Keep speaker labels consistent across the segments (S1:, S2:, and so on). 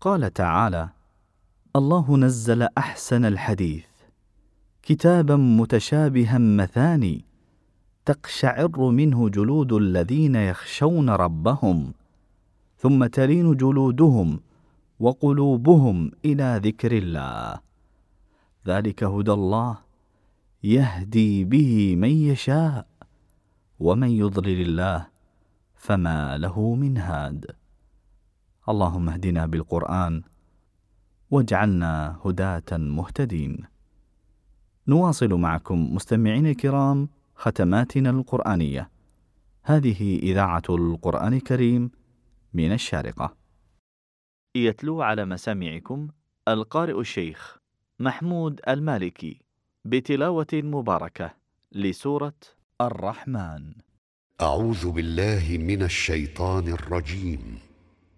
S1: قال تعالى الله نزل أحسن الحديث كتابا متشابها مثاني تقشعر منه جلود الذين يخشون ربهم ثم تلين جلودهم وقلوبهم إلى ذكر الله. ذلك هدى الله يهدي به من يشاء ومن يضلل الله فما له من هاد. اللهم اهدنا بالقرآن واجعلنا هداة مهتدين. نواصل معكم مستمعين الكرام ختماتنا القرآنية. هذه إذاعة القرآن الكريم من الشارقة. يتلو على مسامعكم القارئ الشيخ محمود المالكي بتلاوة مباركة لسورة الرحمن.
S2: أعوذ بالله من الشيطان الرجيم.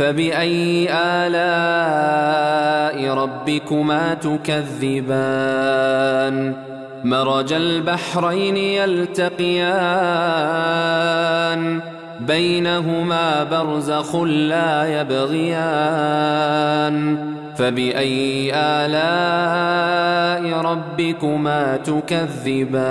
S3: فبأي آلاء ربكما تكذبان؟ مرج البحرين يلتقيان بينهما برزخ لا يبغيان. فبأي آلاء ربكما تكذبان؟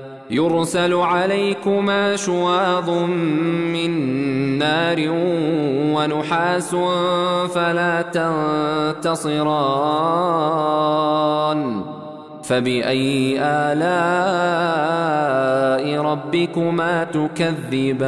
S3: يرسل عليكما شواظ من نار ونحاس فلا تنتصران. فبأي آلاء ربكما تكذبان؟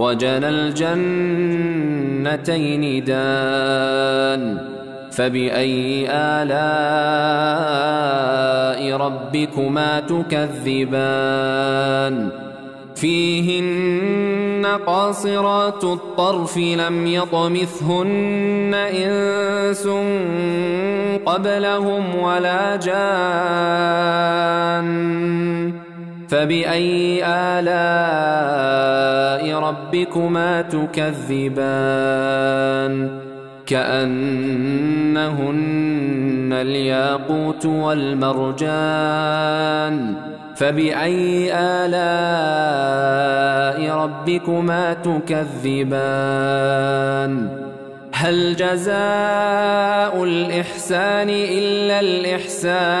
S3: وجنى الجنتين دان فبأي آلاء ربكما تكذبان؟ فيهن قاصرات الطرف لم يطمثهن إنس قبلهم ولا جان فبأي آلاء ربكما تكذبان؟ كأنهن الياقوت والمرجان. فبأي آلاء ربكما تكذبان؟ هل جزاء الإحسان إلا الإحسان؟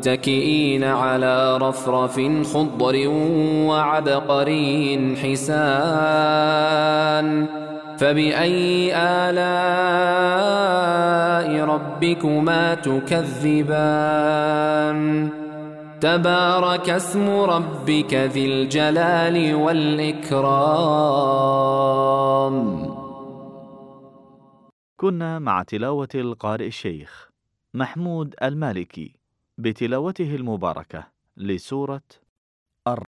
S3: متكئين على رفرف خضر وعبقري حسان. فبأي آلاء ربكما تكذبان؟ تبارك اسم ربك ذي الجلال والإكرام.
S1: كنا مع تلاوة القارئ الشيخ محمود المالكي. بتلاوته المباركة لسورة